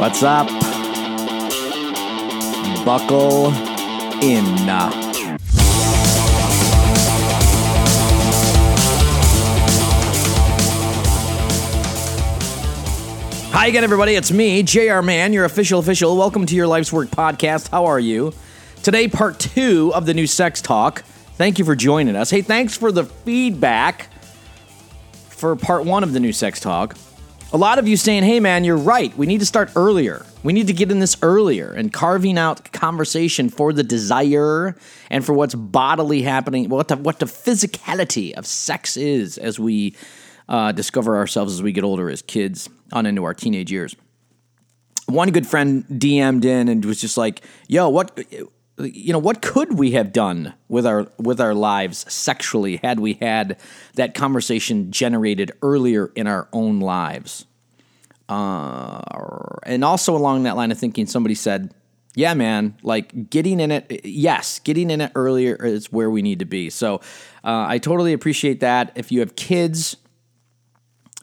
What's up? Buckle in. Hi again, everybody. It's me, JR Mahon, your official official. Welcome to your Life's Work podcast. How are you? Today, part two of the new sex talk. Thank you for joining us. Hey, thanks for the feedback for part one of the new sex talk. A lot of you saying, hey, man, you're right. We need to start earlier. We need to get in this earlier and carving out conversation for the desire and for what's bodily happening, what the, what the physicality of sex is as we uh, discover ourselves as we get older as kids on into our teenage years. One good friend DM'd in and was just like, yo, what you know what could we have done with our with our lives sexually had we had that conversation generated earlier in our own lives? Uh, and also along that line of thinking somebody said yeah man like getting in it yes getting in it earlier is where we need to be. So uh, i totally appreciate that. If you have kids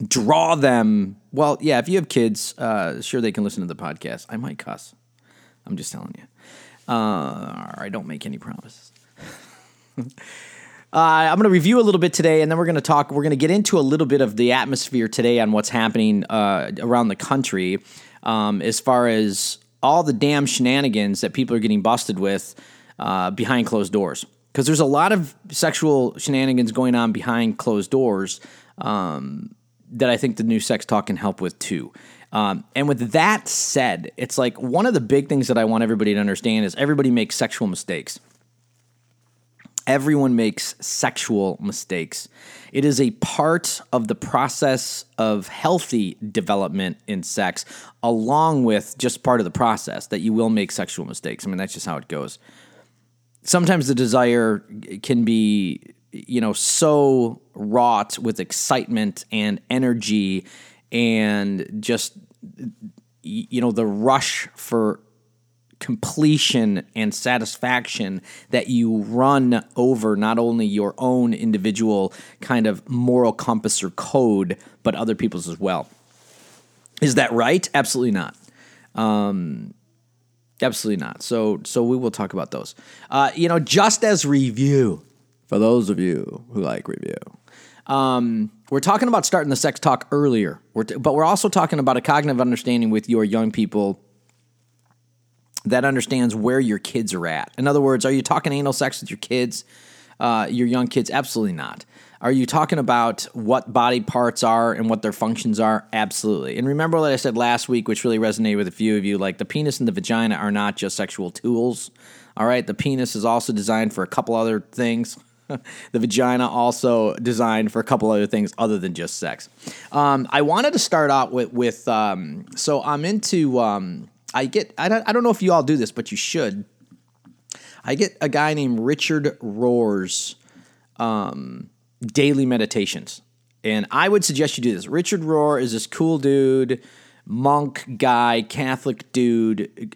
draw them. Well yeah if you have kids uh, sure they can listen to the podcast. I might cuss. I'm just telling you uh, I don't make any promises. uh, I'm going to review a little bit today, and then we're going to talk. We're going to get into a little bit of the atmosphere today on what's happening uh, around the country, um, as far as all the damn shenanigans that people are getting busted with uh, behind closed doors. Because there's a lot of sexual shenanigans going on behind closed doors um, that I think the new sex talk can help with too. Um, and with that said, it's like one of the big things that I want everybody to understand is everybody makes sexual mistakes. Everyone makes sexual mistakes. It is a part of the process of healthy development in sex, along with just part of the process that you will make sexual mistakes. I mean, that's just how it goes. Sometimes the desire can be, you know, so wrought with excitement and energy and just you know the rush for completion and satisfaction that you run over not only your own individual kind of moral compass or code but other people's as well. Is that right? Absolutely not. Um, absolutely not. So so we will talk about those. Uh, you know just as review for those of you who like review. Um, we're talking about starting the sex talk earlier, we're t- but we're also talking about a cognitive understanding with your young people that understands where your kids are at. In other words, are you talking anal sex with your kids, uh, your young kids? Absolutely not. Are you talking about what body parts are and what their functions are? Absolutely. And remember what I said last week, which really resonated with a few of you like the penis and the vagina are not just sexual tools. All right, the penis is also designed for a couple other things. the vagina also designed for a couple other things other than just sex. Um, I wanted to start out with with um, so I'm into um, I get I don't I don't know if you all do this, but you should. I get a guy named Richard Rohr's um, daily meditations, and I would suggest you do this. Richard Rohr is this cool dude monk guy, Catholic dude,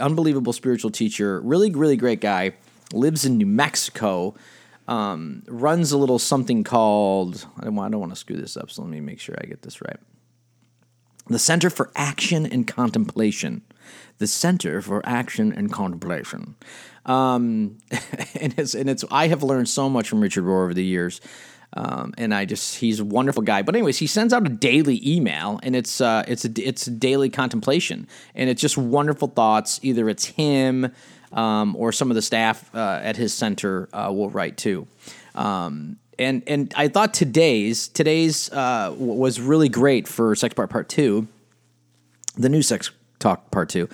unbelievable spiritual teacher, really, really great guy. Lives in New Mexico um, runs a little something called, I don't, I don't want to screw this up, so let me make sure I get this right. The Center for Action and Contemplation. The Center for Action and Contemplation. Um, and, it's, and it's, I have learned so much from Richard Rohr over the years. Um, and I just he's a wonderful guy. But anyways, he sends out a daily email, and it's uh, it's a it's a daily contemplation, and it's just wonderful thoughts. Either it's him, um, or some of the staff uh, at his center uh, will write too. Um, and and I thought today's today's uh, was really great for Sex Part Part Two, the new Sex Talk Part Two.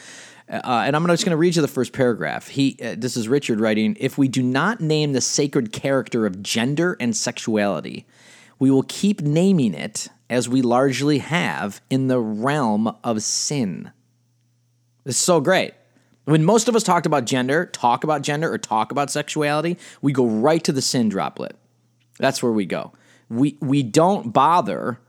Uh, and I'm just going to read you the first paragraph. He, uh, this is Richard writing. If we do not name the sacred character of gender and sexuality, we will keep naming it as we largely have in the realm of sin. This is so great. When most of us talked about gender, talk about gender, or talk about sexuality, we go right to the sin droplet. That's where we go. We we don't bother.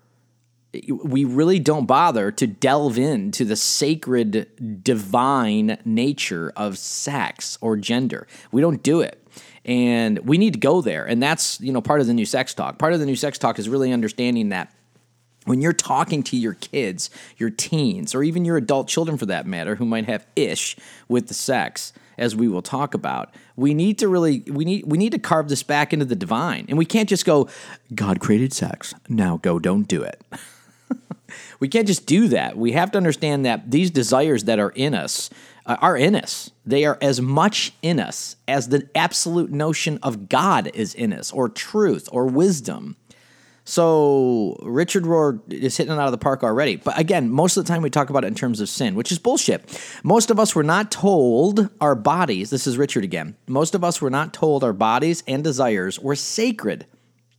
We really don't bother to delve into the sacred, divine nature of sex or gender. We don't do it, and we need to go there. And that's you know part of the new sex talk. Part of the new sex talk is really understanding that when you're talking to your kids, your teens, or even your adult children for that matter, who might have ish with the sex, as we will talk about, we need to really we need we need to carve this back into the divine. And we can't just go, God created sex. Now go don't do it. we can't just do that. We have to understand that these desires that are in us uh, are in us. They are as much in us as the absolute notion of God is in us, or truth, or wisdom. So Richard Rohr is hitting it out of the park already. But again, most of the time we talk about it in terms of sin, which is bullshit. Most of us were not told our bodies, this is Richard again, most of us were not told our bodies and desires were sacred.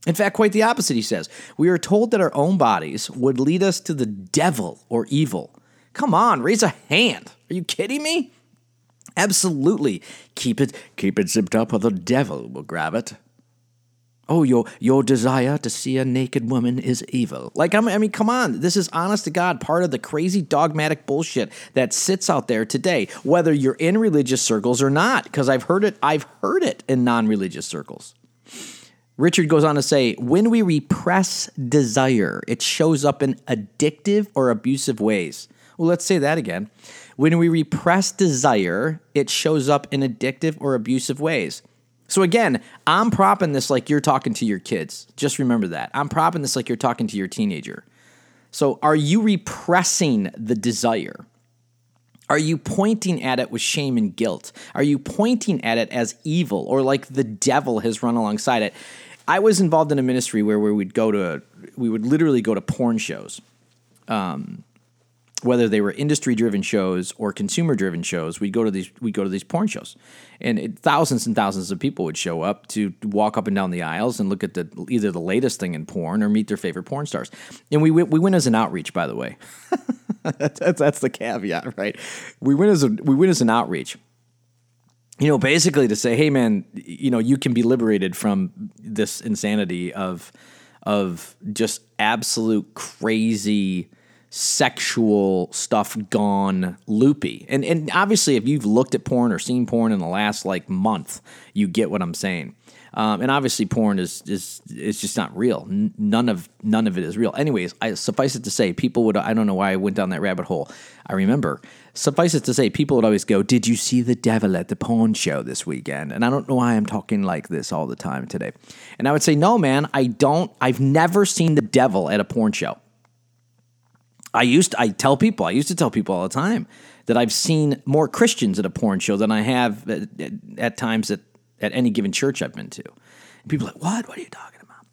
In fact, quite the opposite, he says. We are told that our own bodies would lead us to the devil or evil. Come on, raise a hand. Are you kidding me? Absolutely. Keep it keep it zipped up or the devil will grab it. Oh, your your desire to see a naked woman is evil. Like I mean, come on, this is honest to God part of the crazy dogmatic bullshit that sits out there today. Whether you're in religious circles or not, because I've heard it, I've heard it in non-religious circles. Richard goes on to say, when we repress desire, it shows up in addictive or abusive ways. Well, let's say that again. When we repress desire, it shows up in addictive or abusive ways. So again, I'm propping this like you're talking to your kids. Just remember that. I'm propping this like you're talking to your teenager. So are you repressing the desire? Are you pointing at it with shame and guilt? Are you pointing at it as evil or like the devil has run alongside it? I was involved in a ministry where, we'd go to, we would literally go to porn shows. Um, whether they were industry driven shows or consumer driven shows, we'd go to these we'd go to these porn shows, and it, thousands and thousands of people would show up to walk up and down the aisles and look at the either the latest thing in porn or meet their favorite porn stars. And we we went as an outreach, by the way. that's, that's the caveat, right? We went as a we went as an outreach. You know, basically to say, hey man, you know, you can be liberated from this insanity of of just absolute crazy sexual stuff gone loopy. And and obviously, if you've looked at porn or seen porn in the last like month, you get what I'm saying. Um, and obviously, porn is is is just not real. None of none of it is real. Anyways, I, suffice it to say, people would. I don't know why I went down that rabbit hole. I remember. Suffice it to say, people would always go, "Did you see the devil at the porn show this weekend?" And I don't know why I'm talking like this all the time today. And I would say, "No, man, I don't. I've never seen the devil at a porn show." I used to, I tell people I used to tell people all the time that I've seen more Christians at a porn show than I have at, at, at times at, at any given church I've been to. And people are like, what? What are you talking about?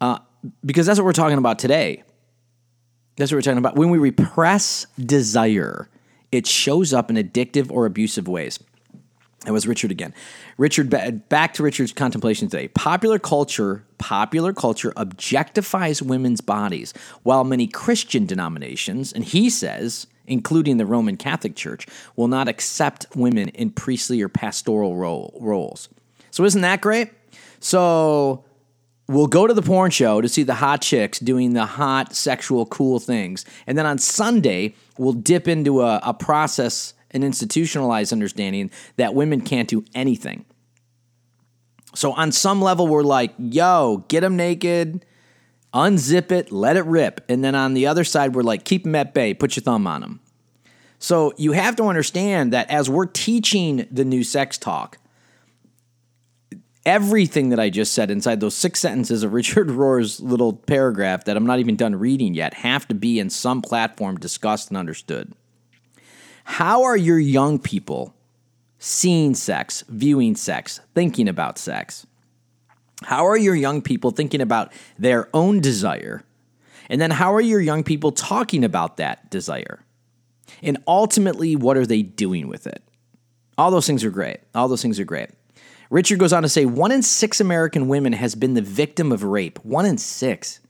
Uh, because that's what we're talking about today. That's what we're talking about. When we repress desire, it shows up in addictive or abusive ways. It was Richard again. Richard, back to Richard's contemplation today. Popular culture, popular culture objectifies women's bodies, while many Christian denominations, and he says, including the Roman Catholic Church, will not accept women in priestly or pastoral role, roles. So isn't that great? So we'll go to the porn show to see the hot chicks doing the hot sexual cool things, and then on Sunday we'll dip into a, a process an institutionalized understanding that women can't do anything. So on some level, we're like, yo, get them naked, unzip it, let it rip. And then on the other side, we're like, keep them at bay, put your thumb on them. So you have to understand that as we're teaching the new sex talk, everything that I just said inside those six sentences of Richard Rohr's little paragraph that I'm not even done reading yet have to be in some platform discussed and understood. How are your young people seeing sex, viewing sex, thinking about sex? How are your young people thinking about their own desire? And then how are your young people talking about that desire? And ultimately, what are they doing with it? All those things are great. All those things are great. Richard goes on to say one in six American women has been the victim of rape. One in six.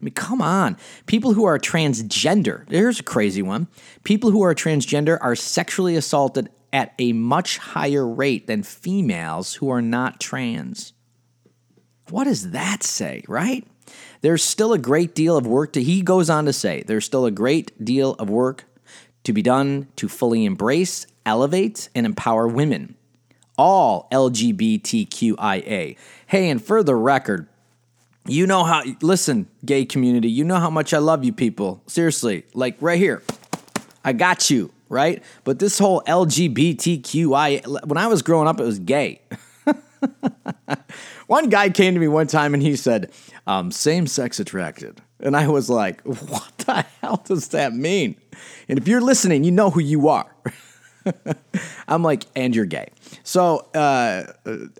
I mean, come on. People who are transgender, here's a crazy one. People who are transgender are sexually assaulted at a much higher rate than females who are not trans. What does that say, right? There's still a great deal of work to, he goes on to say, there's still a great deal of work to be done to fully embrace, elevate, and empower women. All LGBTQIA. Hey, and for the record, You know how, listen, gay community, you know how much I love you people. Seriously, like right here. I got you, right? But this whole LGBTQI, when I was growing up, it was gay. one guy came to me one time and he said, um, same sex attracted. And I was like, what the hell does that mean? And if you're listening, you know who you are. I'm like, and you're gay. So uh,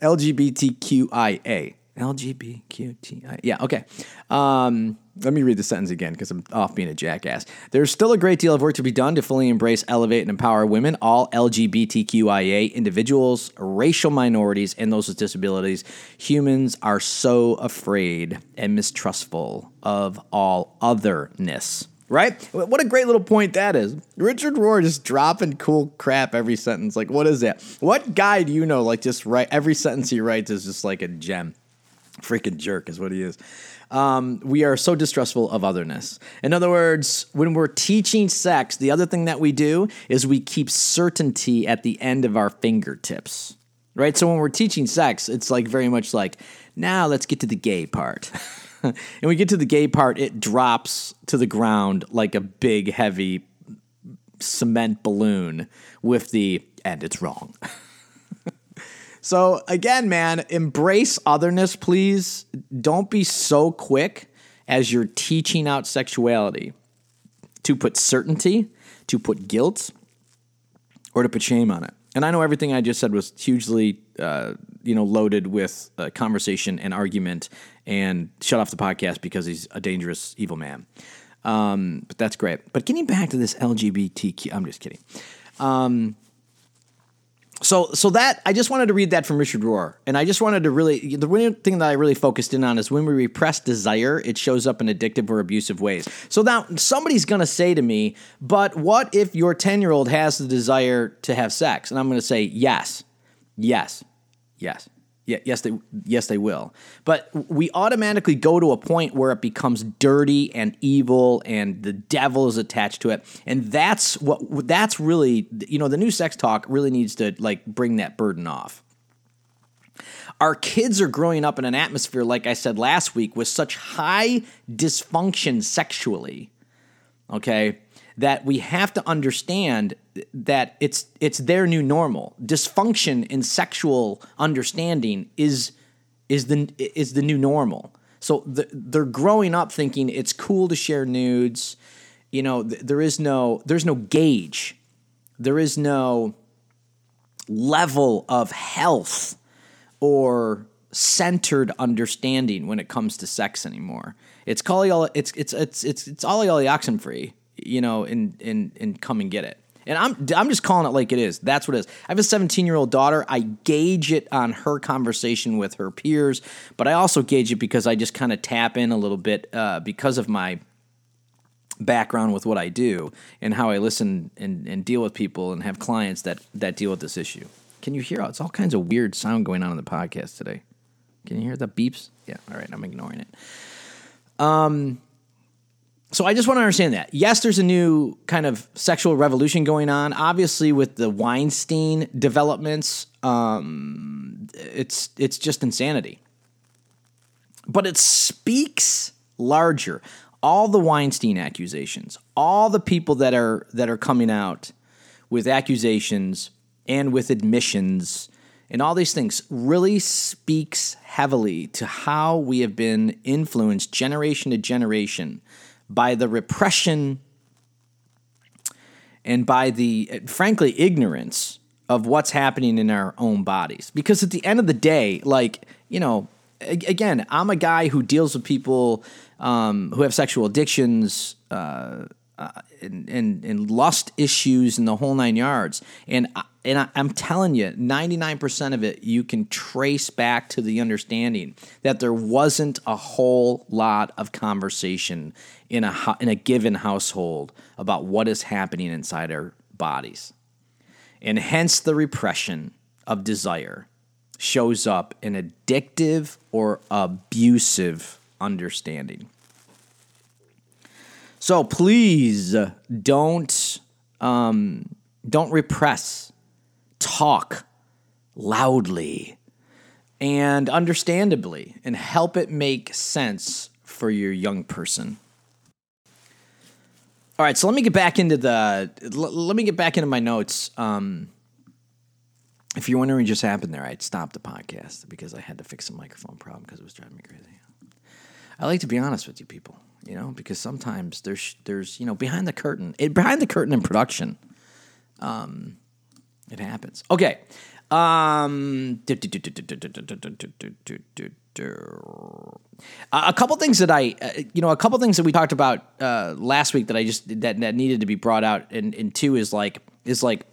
LGBTQIA. LGBTQI. Yeah, okay. Um, let me read the sentence again because I'm off being a jackass. There's still a great deal of work to be done to fully embrace, elevate, and empower women, all LGBTQIA individuals, racial minorities, and those with disabilities. Humans are so afraid and mistrustful of all otherness. Right? What a great little point that is. Richard Rohr just dropping cool crap every sentence. Like, what is that? What guy do you know? Like, just write every sentence he writes is just like a gem. Freaking jerk is what he is. Um, we are so distrustful of otherness. In other words, when we're teaching sex, the other thing that we do is we keep certainty at the end of our fingertips. Right? So when we're teaching sex, it's like very much like, now let's get to the gay part. and we get to the gay part, it drops to the ground like a big, heavy cement balloon with the, and it's wrong. So again, man, embrace otherness, please. Don't be so quick as you're teaching out sexuality to put certainty, to put guilt, or to put shame on it. And I know everything I just said was hugely, uh, you know, loaded with uh, conversation and argument, and shut off the podcast because he's a dangerous, evil man. Um, but that's great. But getting back to this LGBTQ, I'm just kidding. Um, so so that I just wanted to read that from Richard Rohr, and I just wanted to really the one thing that I really focused in on is when we repress desire, it shows up in addictive or abusive ways. So now somebody's going to say to me, "But what if your ten year old has the desire to have sex?" And I'm going to say, "Yes, yes, yes." Yeah, yes, they yes they will. But we automatically go to a point where it becomes dirty and evil, and the devil is attached to it, and that's what that's really you know the new sex talk really needs to like bring that burden off. Our kids are growing up in an atmosphere, like I said last week, with such high dysfunction sexually. Okay, that we have to understand that it's it's their new normal. Dysfunction in sexual understanding is is the is the new normal. So the, they're growing up thinking it's cool to share nudes. You know, th- there is no there's no gauge. There is no level of health or centered understanding when it comes to sex anymore. It's call it's it's it's it's it's all oxen free you know, and and and come and get it. And I'm I'm just calling it like it is. That's what it is. I have a 17 year old daughter. I gauge it on her conversation with her peers, but I also gauge it because I just kind of tap in a little bit uh, because of my background with what I do and how I listen and, and deal with people and have clients that that deal with this issue. Can you hear? It's all kinds of weird sound going on in the podcast today. Can you hear the beeps? Yeah. All right. I'm ignoring it. Um, so I just want to understand that. Yes, there's a new kind of sexual revolution going on. Obviously, with the Weinstein developments, um, it's it's just insanity. But it speaks larger. All the Weinstein accusations, all the people that are that are coming out with accusations and with admissions and all these things really speaks heavily to how we have been influenced generation to generation by the repression and by the, frankly, ignorance of what's happening in our own bodies. Because at the end of the day, like, you know, again, I'm a guy who deals with people um, who have sexual addictions, uh, uh, and, and, and lust issues and the whole nine yards. And and I, am telling you, 99% of it you can trace back to the understanding that there wasn't a whole lot of conversation in a in a given household about what is happening inside our bodies, and hence the repression of desire shows up in addictive or abusive understanding. So please don't um, don't repress. Talk loudly. and understandably and help it make sense for your young person. All right, so let me get back into the. Let me get back into my notes. Um, if you're wondering what just happened there, I stopped the podcast because I had to fix a microphone problem because it was driving me crazy. I like to be honest with you people, you know, because sometimes there's there's you know behind the curtain, it, behind the curtain in production, um, it happens. Okay, um, a couple things that I, uh, you know, a couple things that we talked about uh, last week that I just that that needed to be brought out, and, and two is like is like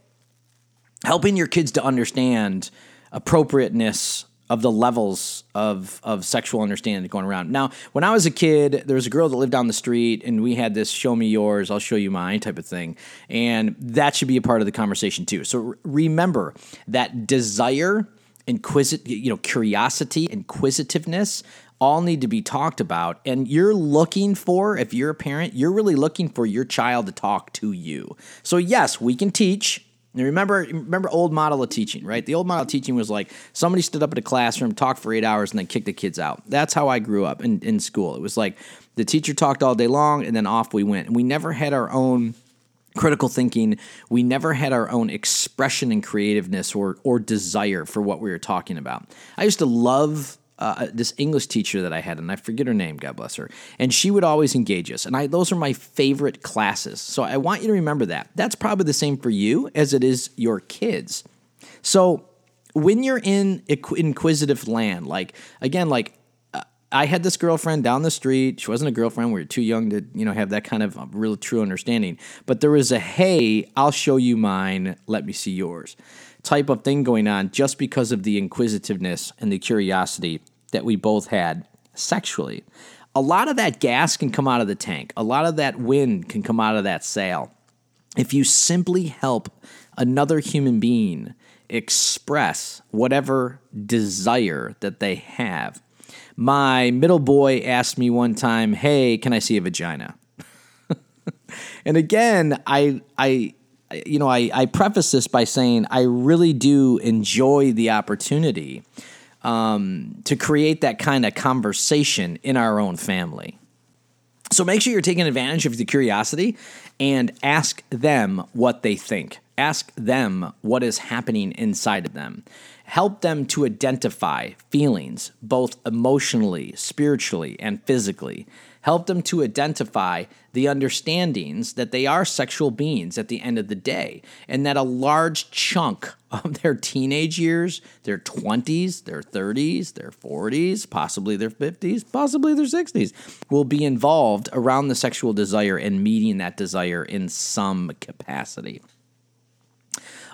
helping your kids to understand appropriateness of the levels of of sexual understanding going around. Now, when I was a kid, there was a girl that lived down the street, and we had this "show me yours, I'll show you mine" type of thing, and that should be a part of the conversation too. So remember that desire, inquisit, you know, curiosity, inquisitiveness. All need to be talked about, and you're looking for, if you're a parent, you're really looking for your child to talk to you. So, yes, we can teach, now remember, remember old model of teaching, right? The old model of teaching was like somebody stood up at a classroom, talked for eight hours, and then kicked the kids out. That's how I grew up in, in school. It was like the teacher talked all day long, and then off we went. And we never had our own critical thinking. We never had our own expression and creativeness or or desire for what we were talking about. I used to love uh, this English teacher that I had, and I forget her name, God bless her. And she would always engage us. And I, those are my favorite classes. So I want you to remember that. That's probably the same for you as it is your kids. So when you're in inquisitive land, like, again, like, uh, I had this girlfriend down the street. She wasn't a girlfriend. We were too young to, you know, have that kind of real true understanding. But there was a, hey, I'll show you mine. Let me see yours type of thing going on just because of the inquisitiveness and the curiosity that we both had sexually. A lot of that gas can come out of the tank, a lot of that wind can come out of that sail. If you simply help another human being express whatever desire that they have. My middle boy asked me one time, "Hey, can I see a vagina?" and again, I I you know, I, I preface this by saying I really do enjoy the opportunity um, to create that kind of conversation in our own family. So make sure you're taking advantage of the curiosity and ask them what they think. Ask them what is happening inside of them. Help them to identify feelings, both emotionally, spiritually, and physically help them to identify the understandings that they are sexual beings at the end of the day, and that a large chunk of their teenage years, their 20s, their 30s, their 40s, possibly their 50s, possibly their 60s, will be involved around the sexual desire and meeting that desire in some capacity.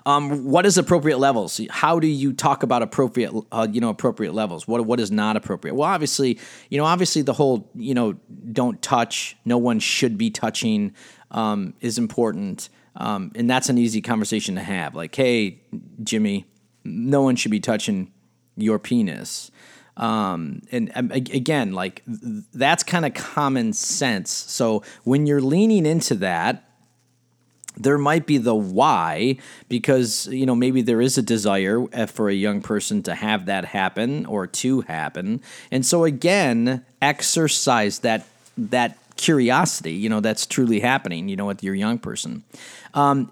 Um, what is appropriate levels? How do you talk about appropriate, uh, you know, appropriate levels? What what is not appropriate? Well, obviously, you know, obviously the whole, you know, don't touch. No one should be touching um, is important, um, and that's an easy conversation to have. Like, hey, Jimmy, no one should be touching your penis. Um, and um, again, like that's kind of common sense. So when you're leaning into that, there might be the why because you know maybe there is a desire uh, for a young person to have that happen or to happen. And so again exercise that that curiosity you know that's truly happening you know with your young person. Um,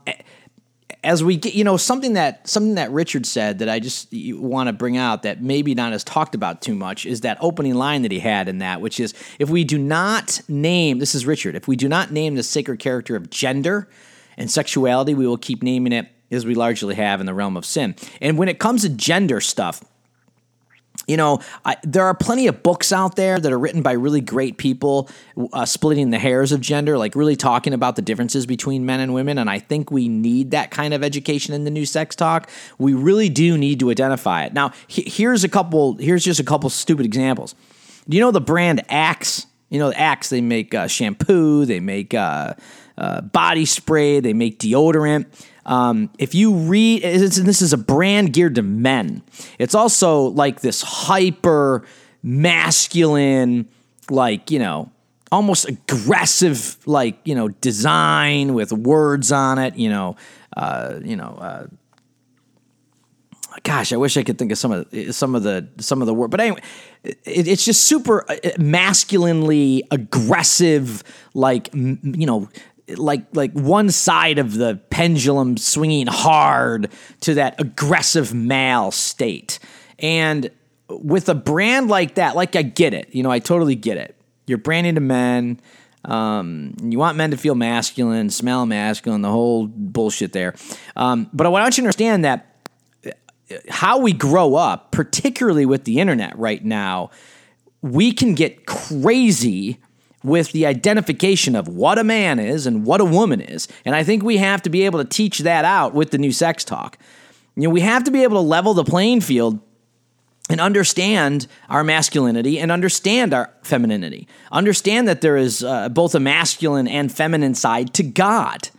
as we get you know something that something that richard said that i just want to bring out that maybe not as talked about too much is that opening line that he had in that which is if we do not name this is richard if we do not name the sacred character of gender and sexuality, we will keep naming it as we largely have in the realm of sin. And when it comes to gender stuff, you know, I, there are plenty of books out there that are written by really great people, uh, splitting the hairs of gender, like really talking about the differences between men and women. And I think we need that kind of education in the new sex talk. We really do need to identify it. Now, he, here's a couple. Here's just a couple stupid examples. Do you know the brand Axe? You know, Axe. They make uh, shampoo. They make uh, uh, body spray, they make deodorant. Um, if you read, this is a brand geared to men. It's also like this hyper masculine, like, you know, almost aggressive, like, you know, design with words on it, you know, uh, you know, uh, gosh, I wish I could think of some of some of the some of the word. But anyway, it, it's just super uh, masculinely aggressive, like you know, like like one side of the pendulum swinging hard to that aggressive male state. And with a brand like that, like I get it, you know, I totally get it. You're branding to men. Um, you want men to feel masculine, smell masculine, the whole bullshit there. Um, but I want you to understand that how we grow up, particularly with the internet right now, we can get crazy with the identification of what a man is and what a woman is. And I think we have to be able to teach that out with the new sex talk. You know, we have to be able to level the playing field and understand our masculinity and understand our femininity. Understand that there is uh, both a masculine and feminine side to God.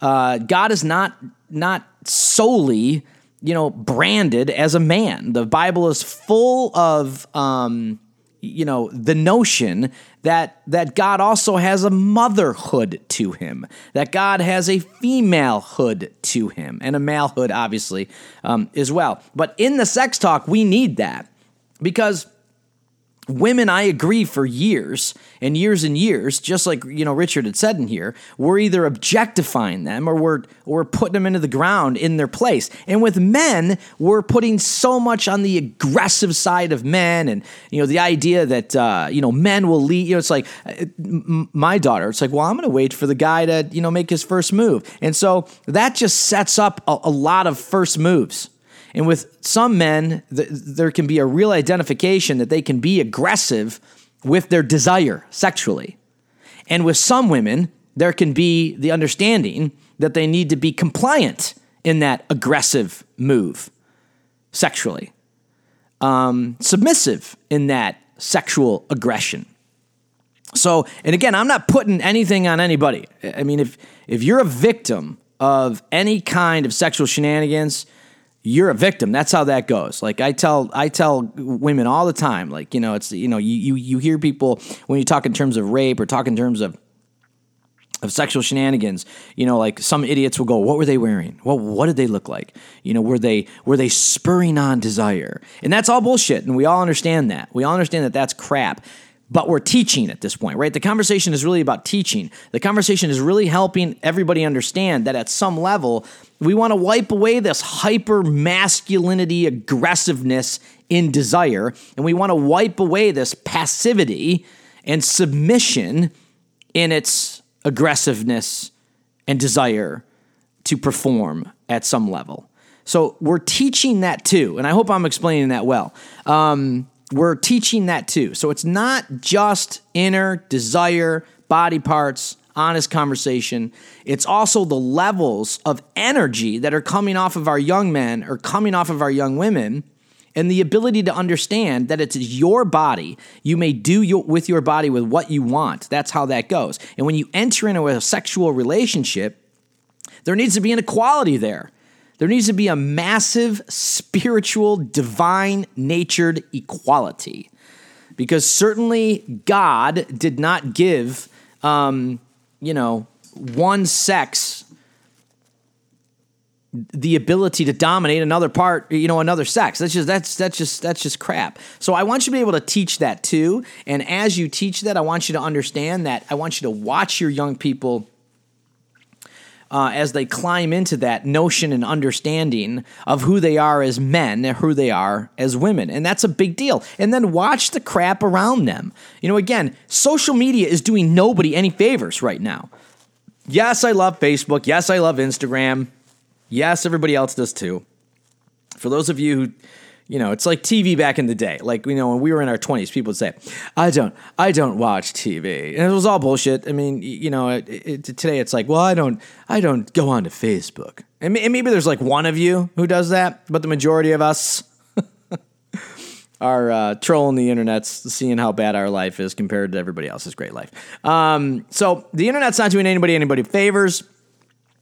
Uh, God is not not solely you know, branded as a man. The Bible is full of, um, you know, the notion that that God also has a motherhood to him, that God has a femalehood to him, and a malehood, obviously, um, as well. But in the sex talk, we need that because women i agree for years and years and years just like you know richard had said in here we're either objectifying them or we're we're putting them into the ground in their place. And with men we're putting so much on the aggressive side of men and you know the idea that uh, you know men will lead you know it's like uh, my daughter it's like well i'm to wait for the guy to you know make his first move. And so that just sets up a, a lot of first moves and with some men, th- there can be a real identification that they can be aggressive with their desire sexually. And with some women, there can be the understanding that they need to be compliant in that aggressive move sexually, um, submissive in that sexual aggression. So, and again, I'm not putting anything on anybody. I mean, if if you're a victim of any kind of sexual shenanigans, you're a victim. That's how that goes. Like I tell I tell women all the time, like, you know, it's you know, you you, you hear people when you talk in terms of rape or talk in terms of of sexual shenanigans, you know, like some idiots will go, "What were they wearing? Well, what did they look like? You know, were they were they spurring on desire?" And that's all bullshit, and we all understand that. We all understand that that's crap but we're teaching at this point, right? The conversation is really about teaching. The conversation is really helping everybody understand that at some level, we want to wipe away this hyper masculinity, aggressiveness in desire, and we want to wipe away this passivity and submission in its aggressiveness and desire to perform at some level. So we're teaching that too, and I hope I'm explaining that well. Um, we're teaching that too. So it's not just inner desire, body parts, honest conversation. It's also the levels of energy that are coming off of our young men or coming off of our young women and the ability to understand that it's your body. You may do your, with your body with what you want. That's how that goes. And when you enter into a sexual relationship, there needs to be an equality there. There needs to be a massive spiritual, divine natured equality. Because certainly God did not give, um, you know, one sex the ability to dominate another part, you know, another sex. That's just that's that's just that's just crap. So I want you to be able to teach that too. And as you teach that, I want you to understand that. I want you to watch your young people uh, as they climb into that notion and understanding of who they are as men and who they are as women. And that's a big deal. And then watch the crap around them. You know, again, social media is doing nobody any favors right now. Yes, I love Facebook. Yes, I love Instagram. Yes, everybody else does too. For those of you who you know, it's like TV back in the day. Like, you know, when we were in our 20s, people would say, I don't, I don't watch TV. And it was all bullshit. I mean, you know, it, it, today it's like, well, I don't, I don't go on to Facebook. And, and maybe there's like one of you who does that, but the majority of us are uh, trolling the internet, seeing how bad our life is compared to everybody else's great life. Um, so the internet's not doing anybody anybody favors.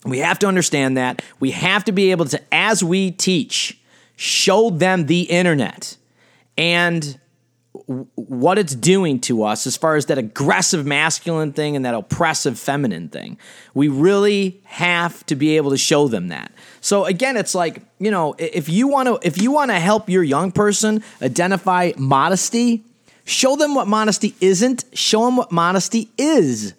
We have to understand that. We have to be able to, as we teach, showed them the internet and what it's doing to us as far as that aggressive masculine thing and that oppressive feminine thing. We really have to be able to show them that. So again, it's like, you know, if you want to if you want to help your young person identify modesty, show them what modesty isn't, show them what modesty is.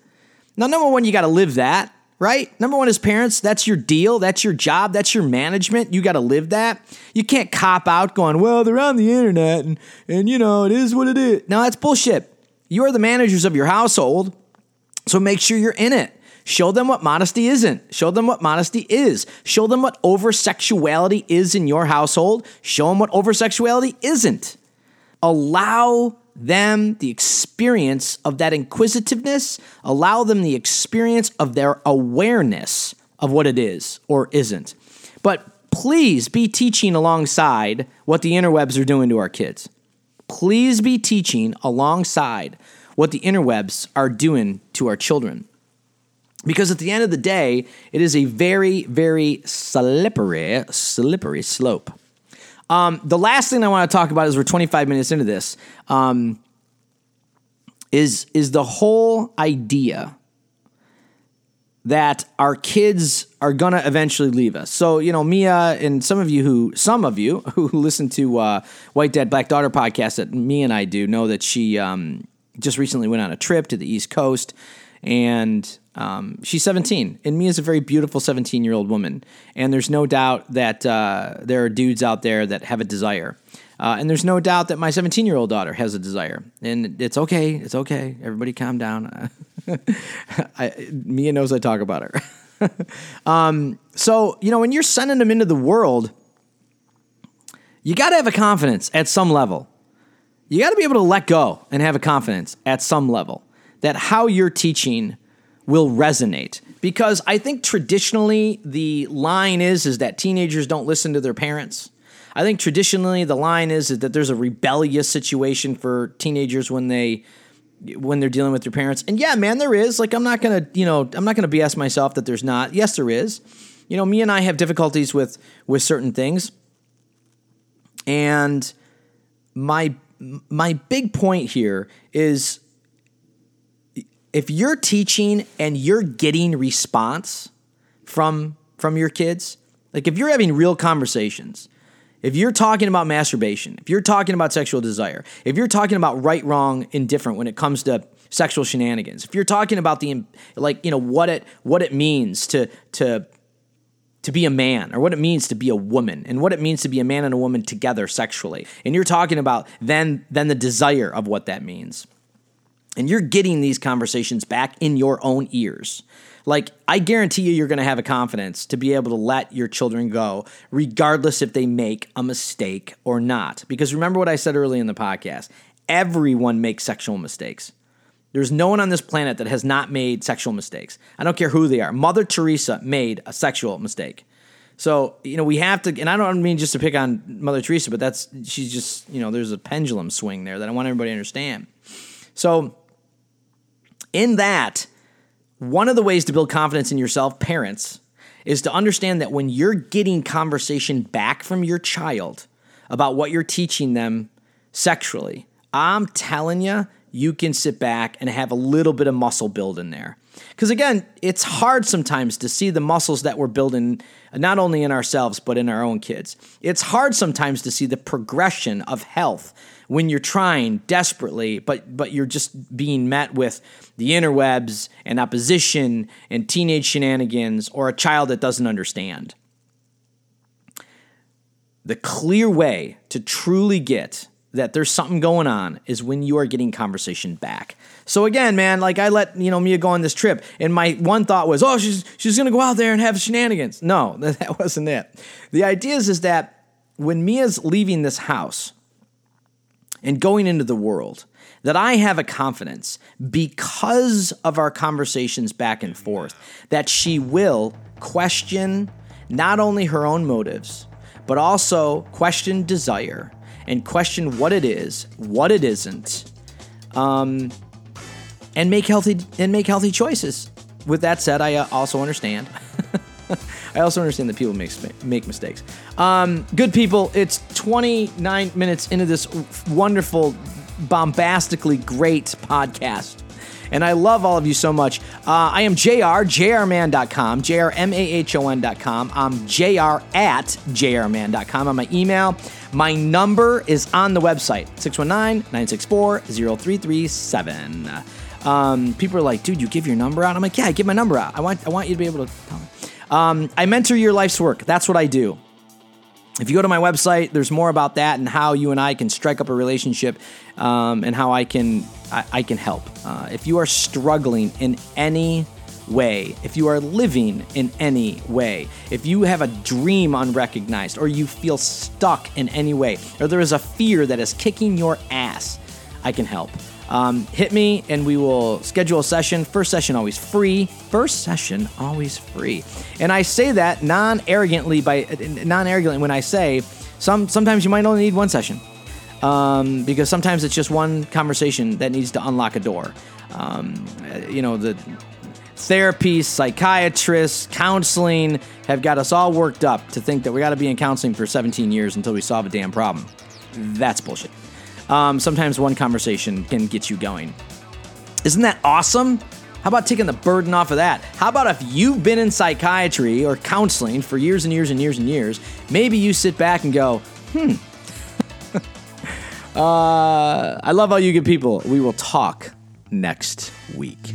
Now number 1, you got to live that right? Number one, is parents, that's your deal. That's your job. That's your management. You got to live that. You can't cop out going, well, they're on the internet and, and, you know, it is what it is. No, that's bullshit. You are the managers of your household. So make sure you're in it. Show them what modesty isn't. Show them what modesty is. Show them what over sexuality is in your household. Show them what over sexuality isn't. Allow them the experience of that inquisitiveness, allow them the experience of their awareness of what it is or isn't. But please be teaching alongside what the interwebs are doing to our kids. Please be teaching alongside what the interwebs are doing to our children. Because at the end of the day, it is a very, very slippery, slippery slope. Um, the last thing I want to talk about is we're 25 minutes into this. Um, is is the whole idea that our kids are gonna eventually leave us. So you know, Mia and some of you who some of you who listen to uh, White Dad Black Daughter podcast that Mia and I do know that she um, just recently went on a trip to the East Coast and um, she's 17, and is a very beautiful 17 year old woman. And there's no doubt that uh, there are dudes out there that have a desire. Uh, and there's no doubt that my 17 year old daughter has a desire. And it's okay. It's okay. Everybody calm down. I, Mia knows I talk about her. um, so, you know, when you're sending them into the world, you got to have a confidence at some level. You got to be able to let go and have a confidence at some level that how you're teaching will resonate because I think traditionally the line is is that teenagers don't listen to their parents. I think traditionally the line is, that there's a rebellious situation for teenagers when they when they're dealing with their parents. And yeah, man, there is. Like I'm not going to, you know, I'm not going to BS myself that there's not. Yes, there is. You know, Mia and I have difficulties with with certain things. And my my big point here is if you're teaching and you're getting response from from your kids, like if you're having real conversations, if you're talking about masturbation, if you're talking about sexual desire, if you're talking about right, wrong, indifferent when it comes to sexual shenanigans, if you're talking about the like, you know, what it what it means to to to be a man or what it means to be a woman and what it means to be a man and a woman together sexually. And you're talking about then then the desire of what that means. And you're getting these conversations back in your own ears. Like, I guarantee you, you're going to have a confidence to be able to let your children go, regardless if they make a mistake or not. Because remember what I said early in the podcast everyone makes sexual mistakes. There's no one on this planet that has not made sexual mistakes. I don't care who they are. Mother Teresa made a sexual mistake. So, you know, we have to, and I don't mean just to pick on Mother Teresa, but that's, she's just, you know, there's a pendulum swing there that I want everybody to understand. So, in that, one of the ways to build confidence in yourself, parents, is to understand that when you're getting conversation back from your child about what you're teaching them sexually, I'm telling you, you can sit back and have a little bit of muscle build in there. Because again, it's hard sometimes to see the muscles that we're building, not only in ourselves, but in our own kids. It's hard sometimes to see the progression of health when you're trying desperately, but but you're just being met with the interwebs and opposition and teenage shenanigans or a child that doesn't understand. The clear way to truly get that there's something going on is when you are getting conversation back. So again, man, like I let you know Mia go on this trip, and my one thought was, oh, she's she's gonna go out there and have shenanigans. No, that wasn't it. The idea is, is that when Mia's leaving this house, and going into the world that I have a confidence because of our conversations back and forth that she will question not only her own motives, but also question desire and question what it is, what it isn't, um, and make healthy and make healthy choices. With that said, I uh, also understand. I also understand that people make make mistakes. Um, good people, it's 29 minutes into this wonderful bombastically great podcast. And I love all of you so much. Uh, I am JR, jrman.com, jrmahon.com. I'm jr at jrmahon.com on my email. My number is on the website 619 964 0337. Um, people are like, dude, you give your number out? I'm like, yeah, I give my number out. I want, I want you to be able to tell me. Um, I mentor your life's work. That's what I do. If you go to my website, there's more about that and how you and I can strike up a relationship, um, and how I can I, I can help. Uh, if you are struggling in any way, if you are living in any way, if you have a dream unrecognized, or you feel stuck in any way, or there is a fear that is kicking your ass, I can help. Um, hit me and we will schedule a session. First session always free. First session always free. And I say that non arrogantly by non arrogantly when I say some sometimes you might only need one session. Um, because sometimes it's just one conversation that needs to unlock a door. Um, you know, the therapy, psychiatrists, counseling have got us all worked up to think that we got to be in counseling for 17 years until we solve a damn problem. That's bullshit um, sometimes one conversation can get you going. Isn't that awesome? How about taking the burden off of that? How about if you've been in psychiatry or counseling for years and years and years and years, maybe you sit back and go, hmm. uh, I love all you good people. We will talk next week.